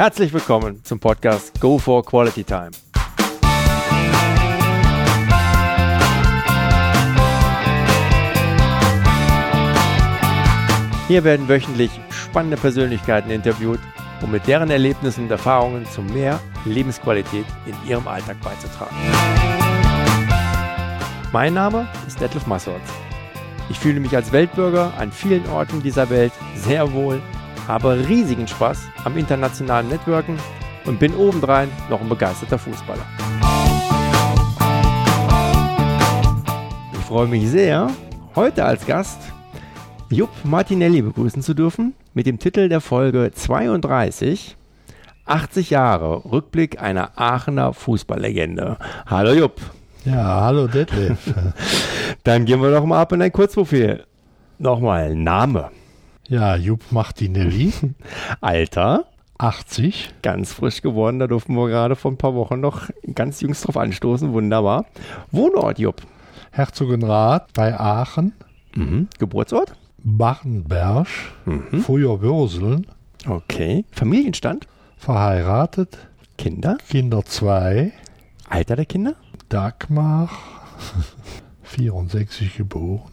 Herzlich willkommen zum Podcast Go for Quality Time. Hier werden wöchentlich spannende Persönlichkeiten interviewt, um mit deren Erlebnissen und Erfahrungen zu mehr Lebensqualität in ihrem Alltag beizutragen. Mein Name ist Detlef Massorts. Ich fühle mich als Weltbürger an vielen Orten dieser Welt sehr wohl, habe riesigen Spaß am internationalen Networken und bin obendrein noch ein begeisterter Fußballer. Ich freue mich sehr, heute als Gast Jupp Martinelli begrüßen zu dürfen mit dem Titel der Folge 32 80 Jahre Rückblick einer Aachener Fußballlegende. Hallo Jupp. Ja, hallo Detlef. Dann gehen wir doch mal ab in ein Kurzprofil. Nochmal Name. Ja, Jupp Martinelli. Alter. 80. Ganz frisch geworden, da durften wir gerade vor ein paar Wochen noch ganz jüngst drauf anstoßen. Wunderbar. Wohnort, Jupp? Herzogenrath bei Aachen. Mhm. Geburtsort? Bachenberg, mhm. früher Würseln. Okay. Familienstand? Verheiratet. Kinder? Kinder zwei. Alter der Kinder? Dagmar, 64 geboren.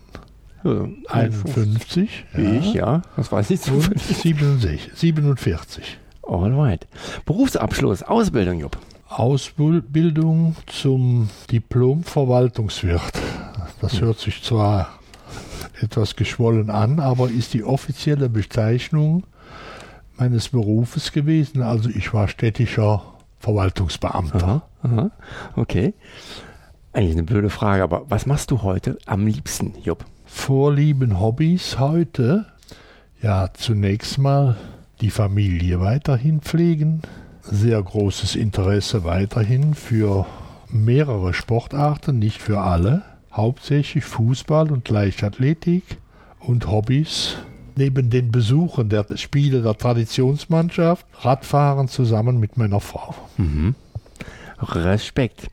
Ja, 51. Wie ja. ich, ja. Das weiß ich zufällig. 67, 47. Alright. Berufsabschluss, Ausbildung, Jupp. Ausbildung zum Diplom-Verwaltungswirt. Das hm. hört sich zwar etwas geschwollen an, aber ist die offizielle Bezeichnung meines Berufes gewesen. Also ich war städtischer Verwaltungsbeamter. Aha, aha, okay. Eigentlich eine blöde Frage, aber was machst du heute am liebsten, Jupp? Vorlieben Hobbys heute? Ja, zunächst mal die Familie weiterhin pflegen. Sehr großes Interesse weiterhin für mehrere Sportarten, nicht für alle hauptsächlich Fußball und Leichtathletik und Hobbys. Neben den Besuchen der Spiele der Traditionsmannschaft, Radfahren zusammen mit meiner Frau. Mhm. Respekt.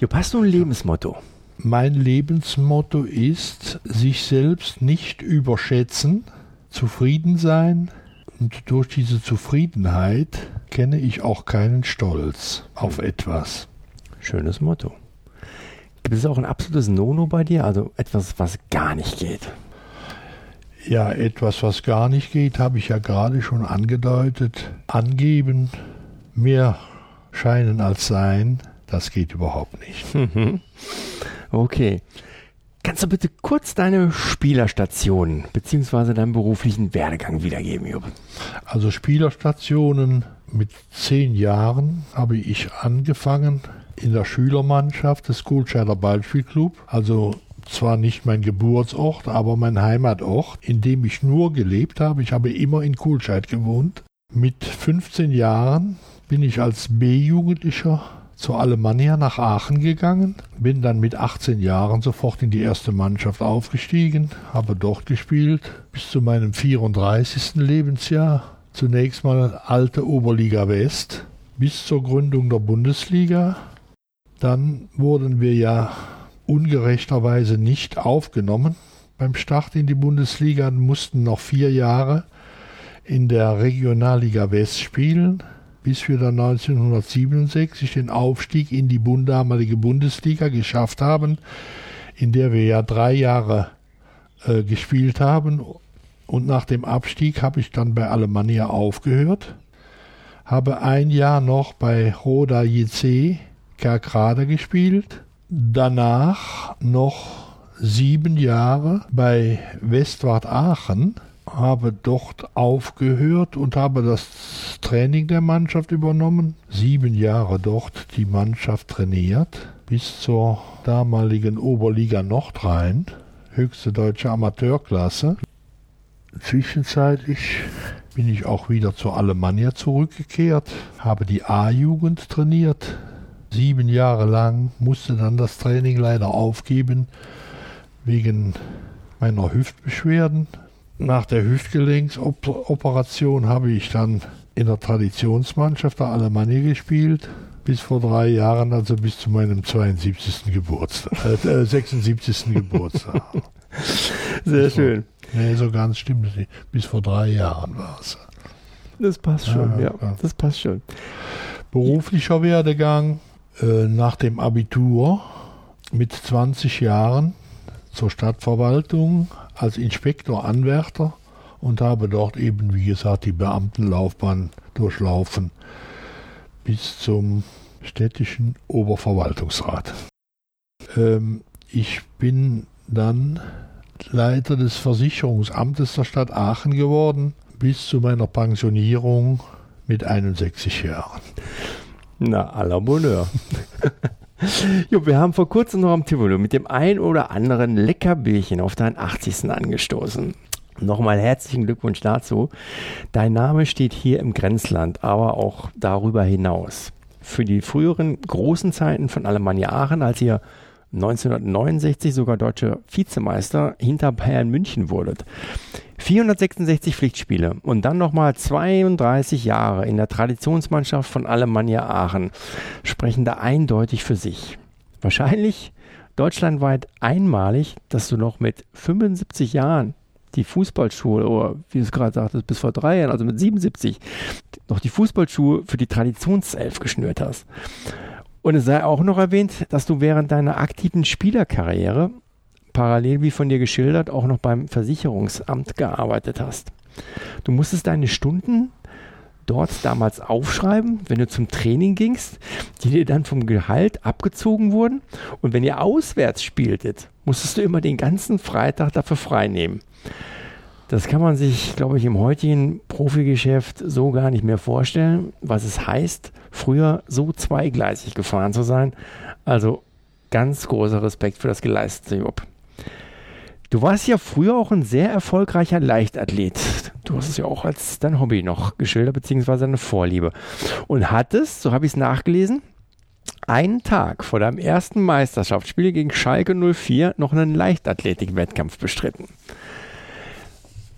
Jupp, hast du ein Lebensmotto? Mein Lebensmotto ist, sich selbst nicht überschätzen, zufrieden sein und durch diese Zufriedenheit kenne ich auch keinen Stolz auf etwas. Schönes Motto. Gibt es auch ein absolutes Nono bei dir? Also etwas, was gar nicht geht? Ja, etwas, was gar nicht geht, habe ich ja gerade schon angedeutet. Angeben, mehr scheinen als sein, das geht überhaupt nicht. Okay. Kannst du bitte kurz deine Spielerstationen bzw. deinen beruflichen Werdegang wiedergeben, Jupp? Also Spielerstationen mit zehn Jahren habe ich angefangen in der Schülermannschaft des Kultscheider Ballspielclub. Also zwar nicht mein Geburtsort, aber mein Heimatort, in dem ich nur gelebt habe. Ich habe immer in Kulscheid gewohnt. Mit 15 Jahren bin ich als B-Jugendlicher zur Alemannia nach Aachen gegangen, bin dann mit 18 Jahren sofort in die erste Mannschaft aufgestiegen, habe dort gespielt bis zu meinem 34. Lebensjahr. Zunächst mal alte Oberliga West bis zur Gründung der Bundesliga dann wurden wir ja ungerechterweise nicht aufgenommen beim Start in die Bundesliga und mussten noch vier Jahre in der Regionalliga West spielen, bis wir dann 1967 den Aufstieg in die damalige Bundesliga geschafft haben, in der wir ja drei Jahre äh, gespielt haben. Und nach dem Abstieg habe ich dann bei Alemannia aufgehört, habe ein Jahr noch bei Roda JC Kerkrade gespielt. Danach noch sieben Jahre bei Westwart Aachen, habe dort aufgehört und habe das Training der Mannschaft übernommen. Sieben Jahre dort die Mannschaft trainiert, bis zur damaligen Oberliga Nordrhein, höchste deutsche Amateurklasse. Zwischenzeitlich bin ich auch wieder zur Alemannia zurückgekehrt, habe die A-Jugend trainiert, sieben Jahre lang, musste dann das Training leider aufgeben wegen meiner Hüftbeschwerden. Nach der Hüftgelenksoperation habe ich dann in der Traditionsmannschaft der Alemannia gespielt, bis vor drei Jahren, also bis zu meinem 72. Geburtstag, äh, 76. Äh, Geburtstag. Sehr schön. Nee, so ganz stimmt es nicht. Bis vor drei Jahren war es. Das passt schon, ja, ja. Das passt schon. Beruflicher Werdegang äh, nach dem Abitur mit 20 Jahren zur Stadtverwaltung als Inspektor Anwärter und habe dort eben, wie gesagt, die Beamtenlaufbahn durchlaufen bis zum städtischen Oberverwaltungsrat. Ähm, ich bin dann Leiter des Versicherungsamtes der Stadt Aachen geworden bis zu meiner Pensionierung mit 61 Jahren. Na, à la Bonheur. jo, wir haben vor kurzem noch am Tivoli mit dem ein oder anderen Leckerbierchen auf deinen 80. angestoßen. Nochmal herzlichen Glückwunsch dazu. Dein Name steht hier im Grenzland, aber auch darüber hinaus. Für die früheren großen Zeiten von Alemannia Aachen, als ihr 1969 sogar deutscher Vizemeister hinter Bayern München wurdet. 466 Pflichtspiele und dann nochmal 32 Jahre in der Traditionsmannschaft von Alemannia Aachen sprechen da eindeutig für sich. Wahrscheinlich deutschlandweit einmalig, dass du noch mit 75 Jahren die Fußballschuhe, oder wie du es gerade sagtest, bis vor drei Jahren, also mit 77, noch die Fußballschuhe für die Traditionself geschnürt hast. Und es sei auch noch erwähnt, dass du während deiner aktiven Spielerkarriere, parallel wie von dir geschildert, auch noch beim Versicherungsamt gearbeitet hast. Du musstest deine Stunden dort damals aufschreiben, wenn du zum Training gingst, die dir dann vom Gehalt abgezogen wurden. Und wenn ihr auswärts spieltet, musstest du immer den ganzen Freitag dafür frei nehmen. Das kann man sich, glaube ich, im heutigen Profigeschäft so gar nicht mehr vorstellen, was es heißt, früher so zweigleisig gefahren zu sein. Also ganz großer Respekt für das geleistete Job. Du warst ja früher auch ein sehr erfolgreicher Leichtathlet. Du hast es ja auch als dein Hobby noch geschildert, beziehungsweise eine Vorliebe. Und hattest, so habe ich es nachgelesen, einen Tag vor deinem ersten Meisterschaftsspiel gegen Schalke 04 noch einen Leichtathletik-Wettkampf bestritten.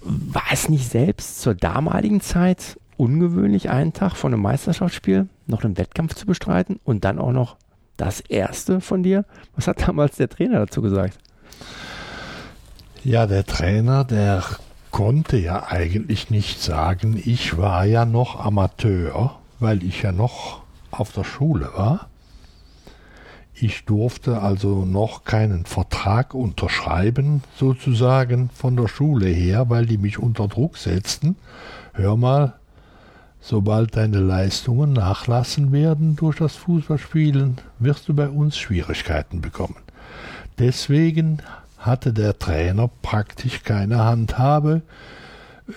War es nicht selbst zur damaligen Zeit ungewöhnlich, einen Tag vor einem Meisterschaftsspiel noch einen Wettkampf zu bestreiten und dann auch noch das erste von dir? Was hat damals der Trainer dazu gesagt? Ja, der Trainer, der konnte ja eigentlich nicht sagen, ich war ja noch Amateur, weil ich ja noch auf der Schule war. Ich durfte also noch keinen Vertrag unterschreiben, sozusagen von der Schule her, weil die mich unter Druck setzten. Hör mal, sobald deine Leistungen nachlassen werden durch das Fußballspielen, wirst du bei uns Schwierigkeiten bekommen. Deswegen hatte der Trainer praktisch keine Handhabe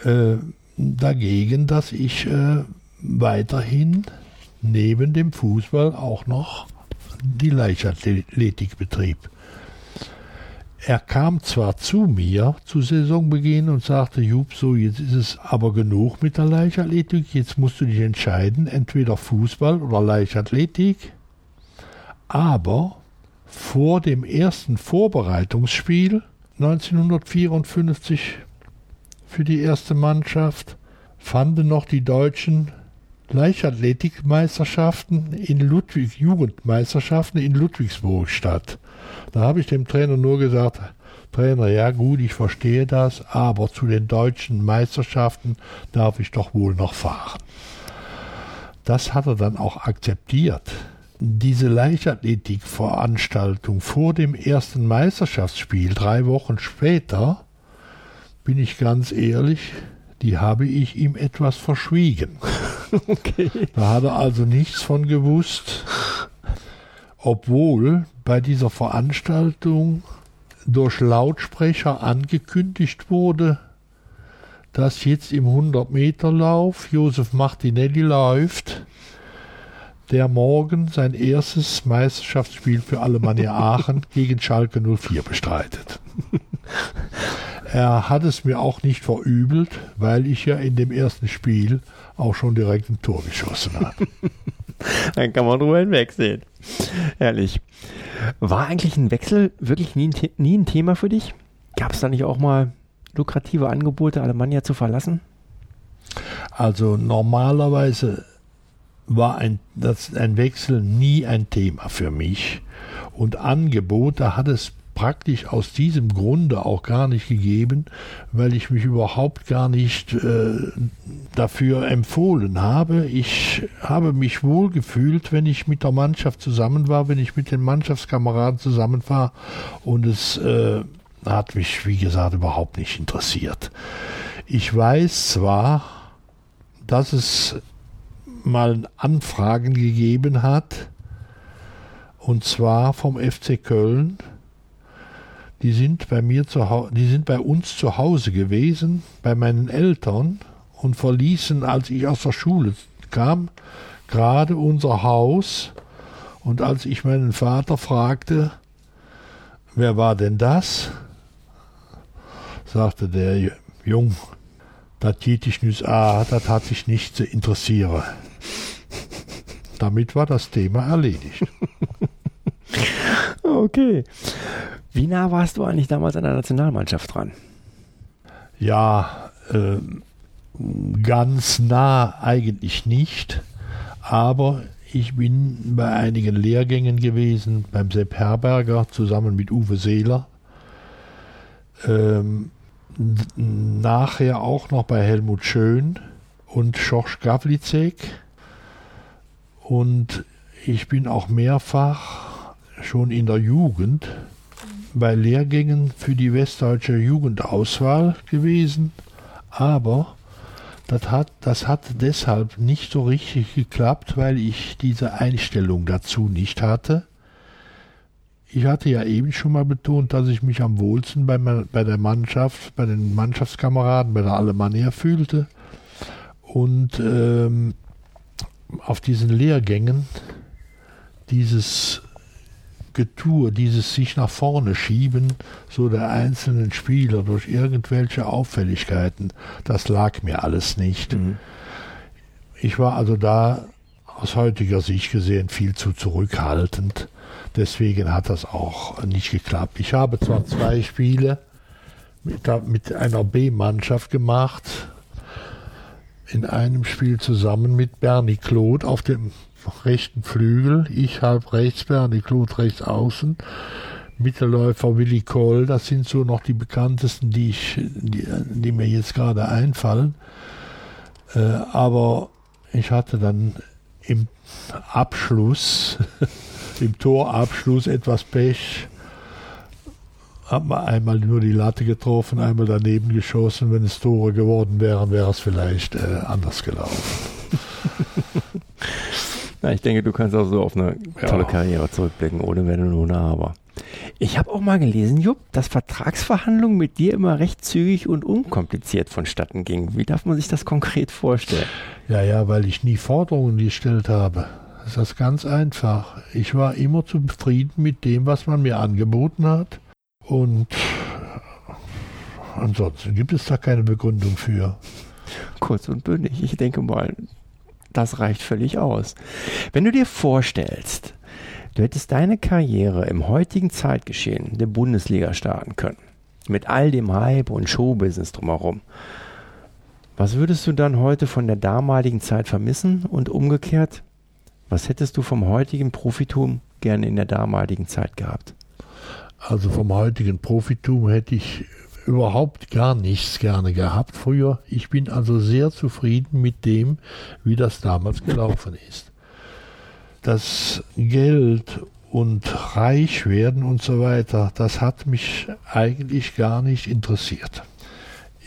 äh, dagegen, dass ich äh, weiterhin neben dem Fußball auch noch die Leichtathletik betrieb. Er kam zwar zu mir zu Saisonbeginn und sagte, Jupp, so jetzt ist es aber genug mit der Leichtathletik, jetzt musst du dich entscheiden, entweder Fußball oder Leichtathletik. Aber vor dem ersten Vorbereitungsspiel 1954 für die erste Mannschaft fanden noch die deutschen Leichtathletikmeisterschaften in Ludwig, Jugendmeisterschaften in Ludwigsburg statt. Da habe ich dem Trainer nur gesagt, Trainer, ja gut, ich verstehe das, aber zu den deutschen Meisterschaften darf ich doch wohl noch fahren. Das hat er dann auch akzeptiert. Diese Leichtathletikveranstaltung vor dem ersten Meisterschaftsspiel, drei Wochen später, bin ich ganz ehrlich, die habe ich ihm etwas verschwiegen. Okay. Da hat er also nichts von gewusst, obwohl bei dieser Veranstaltung durch Lautsprecher angekündigt wurde, dass jetzt im 100-Meter-Lauf Josef Martinelli läuft, der morgen sein erstes Meisterschaftsspiel für Alemannia Aachen gegen Schalke 04 bestreitet. Er hat es mir auch nicht verübelt, weil ich ja in dem ersten Spiel auch schon direkt ein Tor geschossen habe. Dann kann man drüber hinwegsehen. Herrlich. War eigentlich ein Wechsel wirklich nie, nie ein Thema für dich? Gab es da nicht auch mal lukrative Angebote, Alemannia zu verlassen? Also normalerweise war ein, das, ein Wechsel nie ein Thema für mich. Und Angebote hat es praktisch aus diesem Grunde auch gar nicht gegeben, weil ich mich überhaupt gar nicht äh, dafür empfohlen habe. Ich habe mich wohl gefühlt, wenn ich mit der Mannschaft zusammen war, wenn ich mit den Mannschaftskameraden zusammen war und es äh, hat mich, wie gesagt, überhaupt nicht interessiert. Ich weiß zwar, dass es mal Anfragen gegeben hat, und zwar vom FC Köln. Die sind bei mir zu die sind bei uns zu Hause gewesen, bei meinen Eltern und verließen, als ich aus der Schule kam, gerade unser Haus. Und als ich meinen Vater fragte, wer war denn das? sagte der Jung, das geht ich nicht an, das hat sich nicht zu interessieren. Damit war das Thema erledigt. okay. Wie nah warst du eigentlich damals an der Nationalmannschaft dran? Ja, äh, ganz nah eigentlich nicht, aber ich bin bei einigen Lehrgängen gewesen, beim Sepp Herberger zusammen mit Uwe Seeler. Ähm, nachher auch noch bei Helmut Schön und Schorsch Gavlicek. Und ich bin auch mehrfach schon in der Jugend bei Lehrgängen für die westdeutsche Jugendauswahl gewesen, aber das hat, das hat deshalb nicht so richtig geklappt, weil ich diese Einstellung dazu nicht hatte. Ich hatte ja eben schon mal betont, dass ich mich am wohlsten bei, bei der Mannschaft, bei den Mannschaftskameraden, bei der Alemannia fühlte. Und ähm, auf diesen Lehrgängen dieses Getue, dieses sich nach vorne schieben, so der einzelnen Spieler durch irgendwelche Auffälligkeiten, das lag mir alles nicht. Mhm. Ich war also da aus heutiger Sicht gesehen viel zu zurückhaltend. Deswegen hat das auch nicht geklappt. Ich habe zwar zwei Spiele mit, mit einer B-Mannschaft gemacht, in einem Spiel zusammen mit Bernie Claude auf dem rechten Flügel, ich halb rechts, Bernie Claude rechts außen, Mittelläufer Willi Kohl, das sind so noch die bekanntesten, die, ich, die, die mir jetzt gerade einfallen. Äh, aber ich hatte dann im Abschluss, im Torabschluss etwas Pech hat man einmal nur die Latte getroffen, einmal daneben geschossen. Wenn es Tore geworden wären, wäre es vielleicht äh, anders gelaufen. Na, ich denke, du kannst auch so auf eine tolle ja. Karriere zurückblicken, ohne Wenn und ohne Aber. Ich habe auch mal gelesen, Jupp, dass Vertragsverhandlungen mit dir immer recht zügig und unkompliziert vonstatten gingen. Wie darf man sich das konkret vorstellen? Ja, ja, weil ich nie Forderungen gestellt habe. Das ist ganz einfach. Ich war immer zufrieden mit dem, was man mir angeboten hat. Und ansonsten gibt es da keine Begründung für. Kurz und bündig. Ich denke mal, das reicht völlig aus. Wenn du dir vorstellst, du hättest deine Karriere im heutigen Zeitgeschehen der Bundesliga starten können, mit all dem Hype und Showbusiness drumherum, was würdest du dann heute von der damaligen Zeit vermissen und umgekehrt, was hättest du vom heutigen Profitum gerne in der damaligen Zeit gehabt? Also vom heutigen Profitum hätte ich überhaupt gar nichts gerne gehabt früher. Ich bin also sehr zufrieden mit dem, wie das damals gelaufen ist. Das Geld und reich werden und so weiter, das hat mich eigentlich gar nicht interessiert.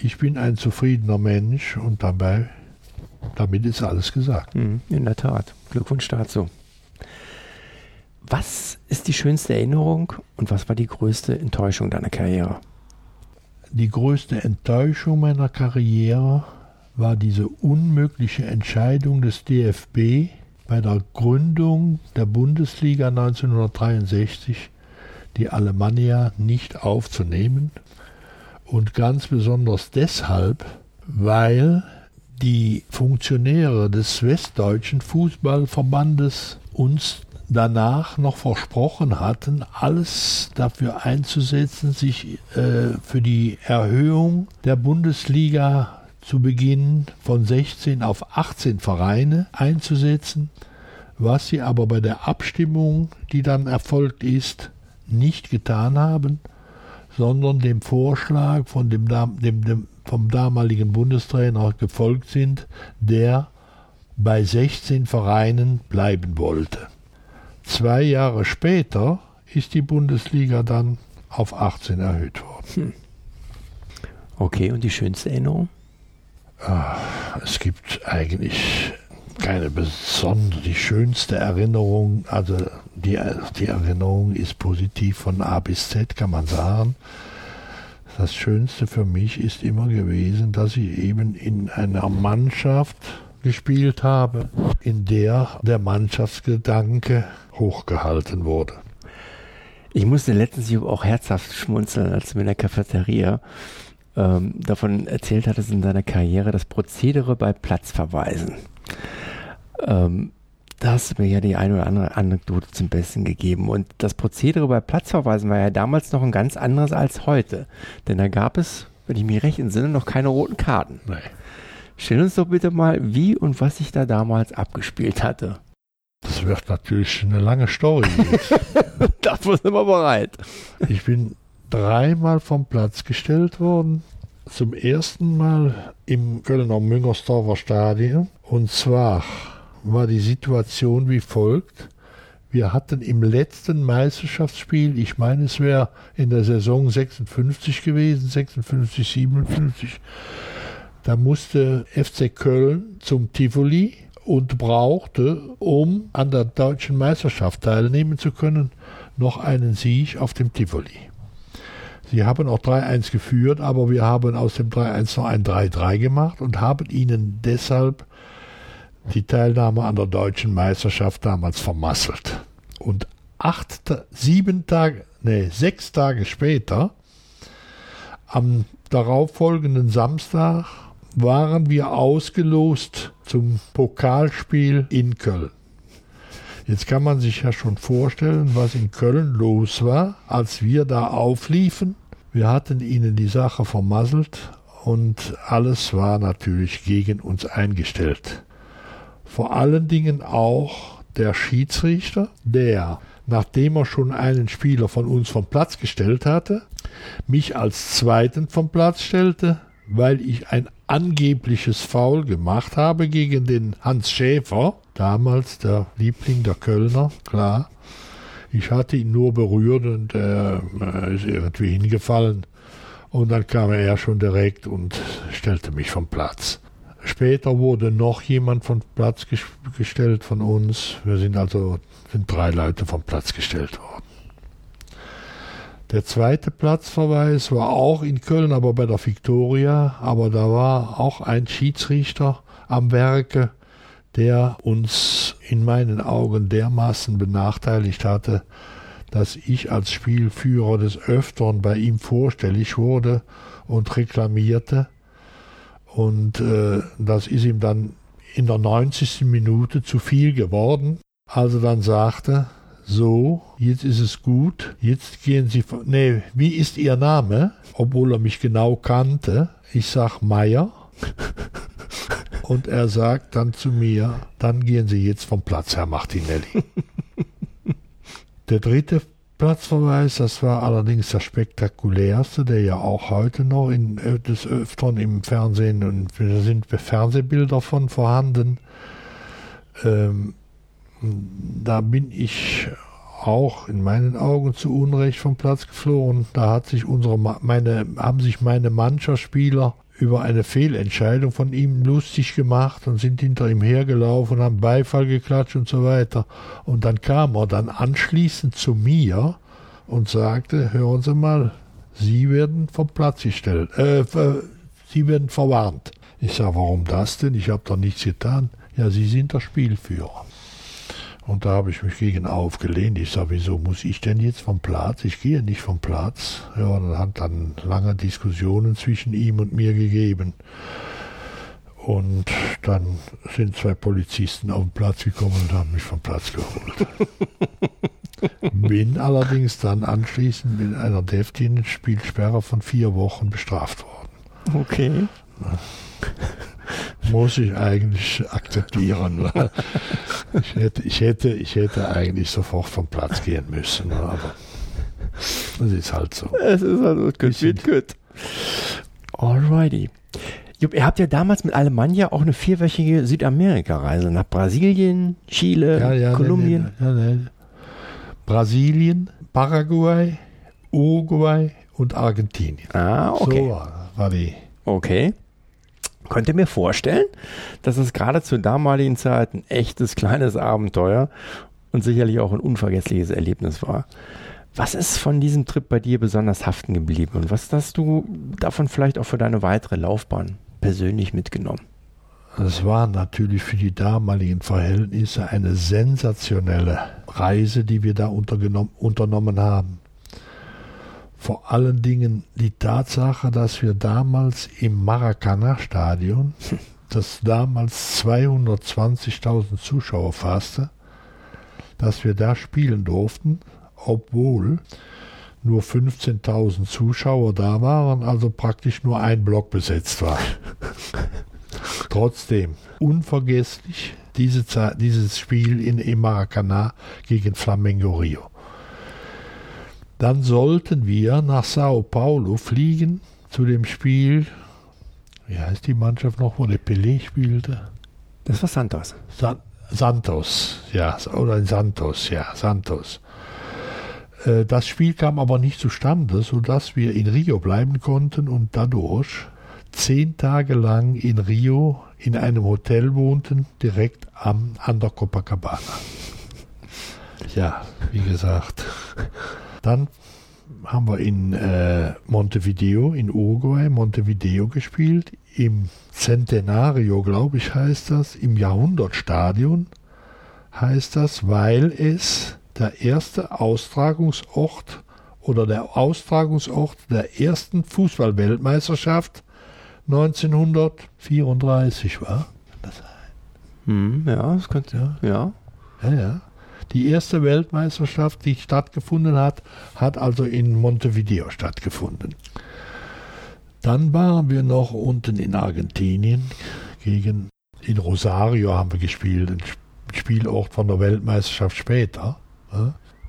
Ich bin ein zufriedener Mensch und dabei, damit ist alles gesagt. Mhm, in der Tat. Glückwunsch dazu. Was ist die schönste Erinnerung und was war die größte Enttäuschung deiner Karriere? Die größte Enttäuschung meiner Karriere war diese unmögliche Entscheidung des DFB bei der Gründung der Bundesliga 1963, die Alemannia nicht aufzunehmen. Und ganz besonders deshalb, weil die Funktionäre des Westdeutschen Fußballverbandes uns danach noch versprochen hatten, alles dafür einzusetzen, sich äh, für die Erhöhung der Bundesliga zu Beginn von 16 auf 18 Vereine einzusetzen, was sie aber bei der Abstimmung, die dann erfolgt ist, nicht getan haben, sondern dem Vorschlag von dem, dem, dem, vom damaligen Bundestrainer gefolgt sind, der bei 16 Vereinen bleiben wollte. Zwei Jahre später ist die Bundesliga dann auf 18 erhöht worden. Hm. Okay, und die schönste Erinnerung? Ah, es gibt eigentlich keine besondere, die schönste Erinnerung, also die, die Erinnerung ist positiv von A bis Z, kann man sagen. Das Schönste für mich ist immer gewesen, dass ich eben in einer Mannschaft gespielt habe, in der der Mannschaftsgedanke hochgehalten wurde. Ich musste letztens auch herzhaft schmunzeln, als du mir in der Cafeteria ähm, davon erzählt hattest in deiner Karriere, das Prozedere bei Platzverweisen. Ähm, da hast du mir ja die eine oder andere Anekdote zum Besten gegeben. Und das Prozedere bei Platzverweisen war ja damals noch ein ganz anderes als heute. Denn da gab es, wenn ich mich recht entsinne, noch keine roten Karten. Nee. Stell uns doch bitte mal, wie und was sich da damals abgespielt hatte. Das wird natürlich eine lange Story. Dafür sind wir bereit. Ich bin dreimal vom Platz gestellt worden. Zum ersten Mal im Kölner Müngersdorfer Stadion. Und zwar war die Situation wie folgt. Wir hatten im letzten Meisterschaftsspiel, ich meine, es wäre in der Saison 56 gewesen, 56, 57, da musste FC Köln zum Tivoli und brauchte, um an der deutschen Meisterschaft teilnehmen zu können, noch einen Sieg auf dem Tivoli. Sie haben auch 3-1 geführt, aber wir haben aus dem 3-1 noch ein 3-3 gemacht und haben ihnen deshalb die Teilnahme an der deutschen Meisterschaft damals vermasselt. Und acht, sieben Tage, nee, sechs Tage später, am darauffolgenden Samstag, waren wir ausgelost zum Pokalspiel in Köln. Jetzt kann man sich ja schon vorstellen, was in Köln los war, als wir da aufliefen. Wir hatten ihnen die Sache vermasselt und alles war natürlich gegen uns eingestellt. Vor allen Dingen auch der Schiedsrichter, der, nachdem er schon einen Spieler von uns vom Platz gestellt hatte, mich als zweiten vom Platz stellte, weil ich ein angebliches Foul gemacht habe gegen den Hans Schäfer, damals der Liebling der Kölner, klar. Ich hatte ihn nur berührt und er ist irgendwie hingefallen. Und dann kam er schon direkt und stellte mich vom Platz. Später wurde noch jemand vom Platz gestellt von uns. Wir sind also sind drei Leute vom Platz gestellt worden. Der zweite Platzverweis war auch in Köln, aber bei der Victoria. Aber da war auch ein Schiedsrichter am Werke, der uns in meinen Augen dermaßen benachteiligt hatte, dass ich als Spielführer des Öfteren bei ihm vorstellig wurde und reklamierte. Und äh, das ist ihm dann in der 90. Minute zu viel geworden, als er dann sagte, so, jetzt ist es gut, jetzt gehen Sie, nee, wie ist Ihr Name? Obwohl er mich genau kannte. Ich sag Meier. Und er sagt dann zu mir, dann gehen Sie jetzt vom Platz, Herr Martinelli. Der dritte Platzverweis, das war allerdings der spektakulärste, der ja auch heute noch in, äh, des Öfteren im Fernsehen und da sind Fernsehbilder von vorhanden. Ähm, da bin ich auch in meinen Augen zu Unrecht vom Platz geflohen. Da hat sich unsere, meine, haben sich meine Mannschaftsspieler über eine Fehlentscheidung von ihm lustig gemacht und sind hinter ihm hergelaufen, haben Beifall geklatscht und so weiter. Und dann kam er dann anschließend zu mir und sagte, hören Sie mal, Sie werden vom Platz gestellt, äh, Sie werden verwarnt. Ich sage, warum das denn? Ich habe doch nichts getan. Ja, Sie sind der Spielführer. Und da habe ich mich gegen aufgelehnt. Ich sage, wieso muss ich denn jetzt vom Platz? Ich gehe nicht vom Platz. Ja, und dann hat dann lange Diskussionen zwischen ihm und mir gegeben. Und dann sind zwei Polizisten auf den Platz gekommen und haben mich vom Platz geholt. Bin allerdings dann anschließend mit einer deftigen Spielsperre von vier Wochen bestraft worden. Okay. Muss ich eigentlich akzeptieren. Ich hätte, ich, hätte, ich hätte eigentlich sofort vom Platz gehen müssen. Aber Das ist halt so. Es ist also good, Bisschen- good, good. Alrighty. Jupp, ihr habt ja damals mit Alemannia auch eine vierwöchige Südamerika-Reise nach Brasilien, Chile, Kolumbien. nee, nee, ja, nee. Brasilien, Paraguay, Uruguay und Argentinien. Ah, okay. So war die. Okay. Könnt ihr mir vorstellen, dass es gerade zur damaligen Zeit ein echtes kleines Abenteuer und sicherlich auch ein unvergessliches Erlebnis war? Was ist von diesem Trip bei dir besonders haften geblieben und was hast du davon vielleicht auch für deine weitere Laufbahn persönlich mitgenommen? Es war natürlich für die damaligen Verhältnisse eine sensationelle Reise, die wir da unternommen haben. Vor allen Dingen die Tatsache, dass wir damals im Maracana-Stadion, das damals 220.000 Zuschauer fasste, dass wir da spielen durften, obwohl nur 15.000 Zuschauer da waren, also praktisch nur ein Block besetzt war. Trotzdem unvergesslich diese Zeit, dieses Spiel in im Maracanã gegen Flamengo Rio. Dann sollten wir nach Sao Paulo fliegen zu dem Spiel. Wie heißt die Mannschaft noch, wo der Pelé spielte? Das war Santos. San Santos, ja, oder in Santos, ja, Santos. Äh, Das Spiel kam aber nicht zustande, sodass wir in Rio bleiben konnten und dadurch zehn Tage lang in Rio in einem Hotel wohnten, direkt am, an der Copacabana. Ja, wie gesagt. Dann haben wir in äh, Montevideo, in Uruguay, Montevideo gespielt, im Centenario, glaube ich, heißt das, im Jahrhundertstadion heißt das, weil es der erste Austragungsort oder der Austragungsort der ersten Fußballweltmeisterschaft 1934 war. Hm, ja, das könnte. Ja. Ja. Ja, ja. Die erste Weltmeisterschaft, die stattgefunden hat, hat also in Montevideo stattgefunden. Dann waren wir noch unten in Argentinien gegen in Rosario haben wir gespielt, ein Sp- Spielort von der Weltmeisterschaft später.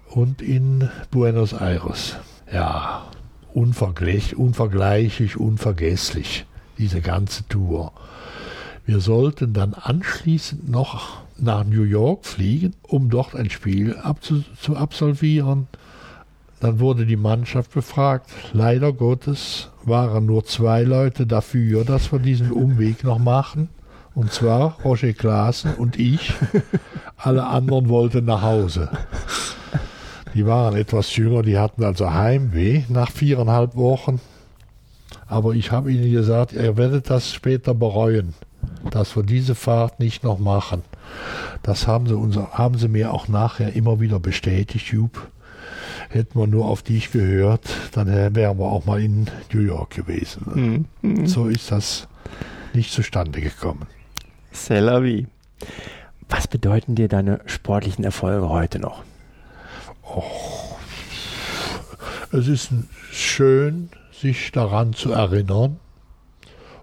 Und in Buenos Aires. Ja, unvergleich, unvergleichlich, unvergesslich, diese ganze Tour. Wir sollten dann anschließend noch nach New York fliegen, um dort ein Spiel zu absolvieren. Dann wurde die Mannschaft befragt. Leider Gottes waren nur zwei Leute dafür, dass wir diesen Umweg noch machen. Und zwar Roger Klaassen und ich. Alle anderen wollten nach Hause. Die waren etwas jünger, die hatten also Heimweh nach viereinhalb Wochen. Aber ich habe ihnen gesagt, ihr werdet das später bereuen, dass wir diese Fahrt nicht noch machen. Das haben sie, uns, haben sie mir auch nachher immer wieder bestätigt, Jupp. Hätten wir nur auf dich gehört, dann wären wir auch mal in New York gewesen. Hm, So ist das nicht zustande gekommen. C'est la vie. Was bedeuten dir deine sportlichen Erfolge heute noch? Es ist schön, sich daran zu erinnern.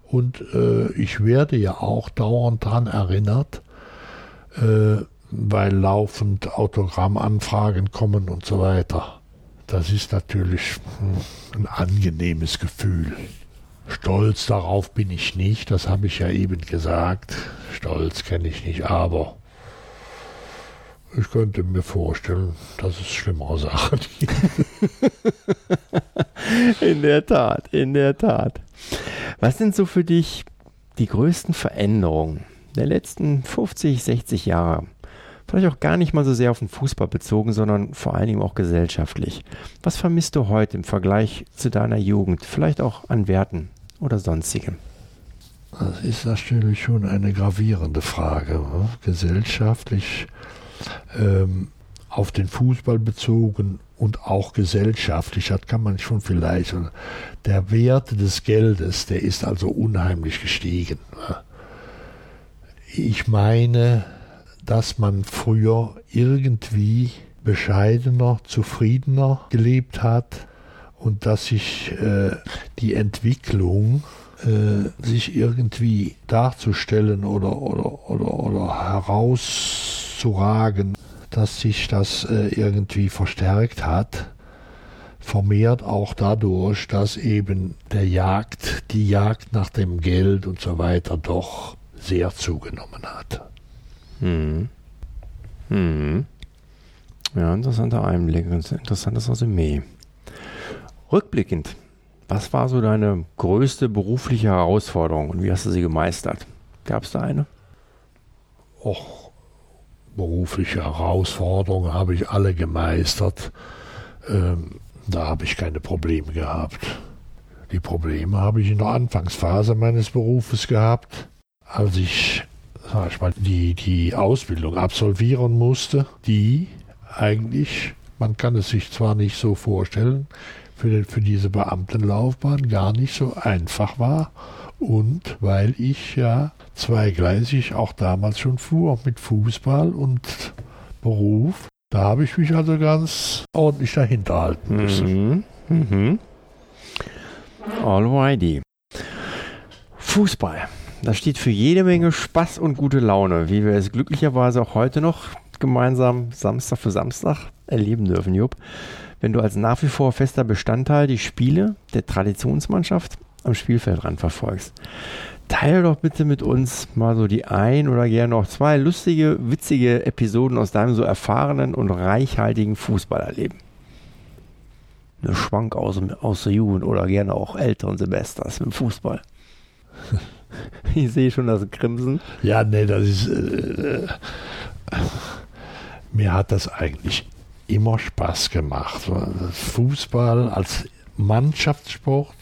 Und äh, ich werde ja auch dauernd daran erinnert, äh, weil laufend Autogrammanfragen kommen und so weiter. Das ist natürlich hm, ein angenehmes Gefühl. Stolz darauf bin ich nicht, das habe ich ja eben gesagt. Stolz kenne ich nicht, aber ich könnte mir vorstellen, dass es schlimmere Sachen gibt. In der Tat, in der Tat. Was sind so für dich die größten Veränderungen der letzten 50, 60 Jahre? Vielleicht auch gar nicht mal so sehr auf den Fußball bezogen, sondern vor allen Dingen auch gesellschaftlich. Was vermisst du heute im Vergleich zu deiner Jugend? Vielleicht auch an Werten oder sonstigem? Das ist natürlich schon eine gravierende Frage. ne? Gesellschaftlich ähm, auf den Fußball bezogen und auch gesellschaftlich, das kann man schon vielleicht. Der Wert des Geldes, der ist also unheimlich gestiegen. ne? Ich meine, dass man früher irgendwie bescheidener, zufriedener gelebt hat und dass sich äh, die Entwicklung äh, sich irgendwie darzustellen oder, oder, oder, oder herauszuragen, dass sich das äh, irgendwie verstärkt hat. vermehrt auch dadurch, dass eben der Jagd, die Jagd nach dem Geld und so weiter doch sehr zugenommen hat. Hm. Hm. Ja, interessanter Einblick, interessantes Resümee. Rückblickend, was war so deine größte berufliche Herausforderung und wie hast du sie gemeistert? Gab es da eine? Och, berufliche Herausforderungen habe ich alle gemeistert. Ähm, da habe ich keine Probleme gehabt. Die Probleme habe ich in der Anfangsphase meines Berufes gehabt, als ich, sag ich mal, die, die Ausbildung absolvieren musste, die eigentlich, man kann es sich zwar nicht so vorstellen, für, den, für diese Beamtenlaufbahn gar nicht so einfach war. Und weil ich ja zweigleisig auch damals schon fuhr mit Fußball und Beruf, da habe ich mich also ganz ordentlich dahinter halten müssen. Mhm. Mhm. Alrighty. Fußball. Das steht für jede Menge Spaß und gute Laune, wie wir es glücklicherweise auch heute noch gemeinsam Samstag für Samstag erleben dürfen, Jupp. Wenn du als nach wie vor fester Bestandteil die Spiele der Traditionsmannschaft am Spielfeldrand verfolgst. Teile doch bitte mit uns mal so die ein oder gerne noch zwei lustige, witzige Episoden aus deinem so erfahrenen und reichhaltigen Fußballerleben. Eine Schwank aus, aus der Jugend oder gerne auch älteren Semesters im Fußball. ich sehe schon das Grimsen. Ja, nee, das ist. Äh, mir hat das eigentlich immer Spaß gemacht. Fußball als Mannschaftssport,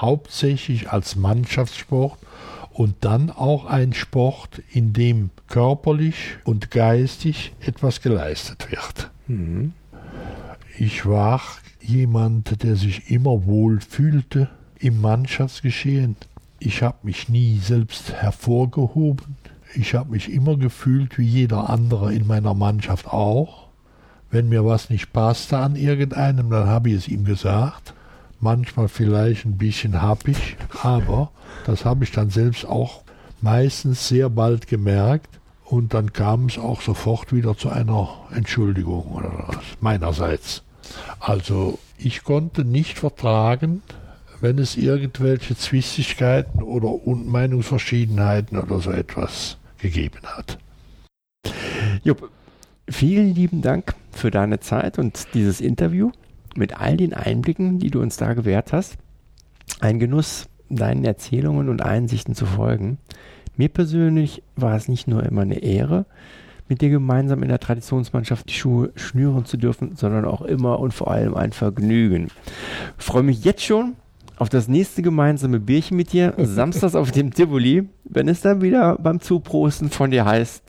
hauptsächlich als Mannschaftssport und dann auch ein Sport, in dem körperlich und geistig etwas geleistet wird. Mhm. Ich war jemand, der sich immer wohl fühlte im Mannschaftsgeschehen. Ich habe mich nie selbst hervorgehoben. Ich habe mich immer gefühlt wie jeder andere in meiner Mannschaft auch. Wenn mir was nicht passte an irgendeinem, dann habe ich es ihm gesagt manchmal vielleicht ein bisschen happig, aber das habe ich dann selbst auch meistens sehr bald gemerkt und dann kam es auch sofort wieder zu einer Entschuldigung oder was, meinerseits. Also ich konnte nicht vertragen, wenn es irgendwelche Zwistigkeiten oder Meinungsverschiedenheiten oder so etwas gegeben hat. Jupp, vielen lieben Dank für deine Zeit und dieses Interview mit all den Einblicken, die du uns da gewährt hast. Ein Genuss, deinen Erzählungen und Einsichten zu folgen. Mir persönlich war es nicht nur immer eine Ehre, mit dir gemeinsam in der Traditionsmannschaft die Schuhe schnüren zu dürfen, sondern auch immer und vor allem ein Vergnügen. Ich freue mich jetzt schon auf das nächste gemeinsame Bierchen mit dir, samstags auf dem Tivoli, wenn es dann wieder beim Zuprosten von dir heißt,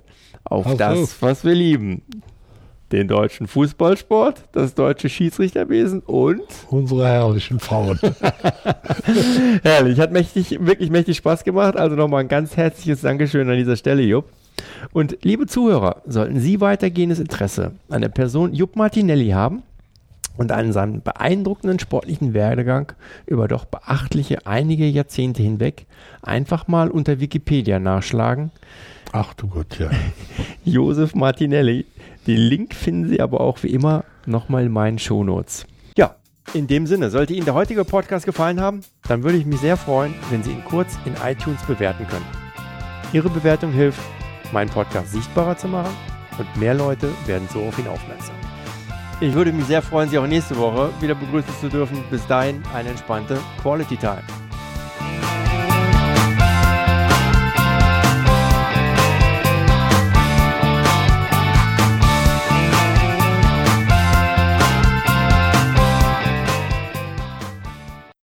auf, auf das, auf. was wir lieben den deutschen Fußballsport, das deutsche Schiedsrichterwesen und unsere herrlichen Frauen. Herrlich, hat mächtig, wirklich mächtig Spaß gemacht. Also nochmal ein ganz herzliches Dankeschön an dieser Stelle, Jupp. Und liebe Zuhörer, sollten Sie weitergehendes Interesse an der Person Jupp Martinelli haben und an seinem beeindruckenden sportlichen Werdegang über doch beachtliche einige Jahrzehnte hinweg, einfach mal unter Wikipedia nachschlagen. Ach du Gott, ja. Josef Martinelli den Link finden Sie aber auch wie immer nochmal in meinen Shownotes. Ja, in dem Sinne, sollte Ihnen der heutige Podcast gefallen haben, dann würde ich mich sehr freuen, wenn Sie ihn kurz in iTunes bewerten können. Ihre Bewertung hilft, meinen Podcast sichtbarer zu machen und mehr Leute werden so auf ihn aufmerksam. Ich würde mich sehr freuen, Sie auch nächste Woche wieder begrüßen zu dürfen. Bis dahin eine entspannte Quality Time.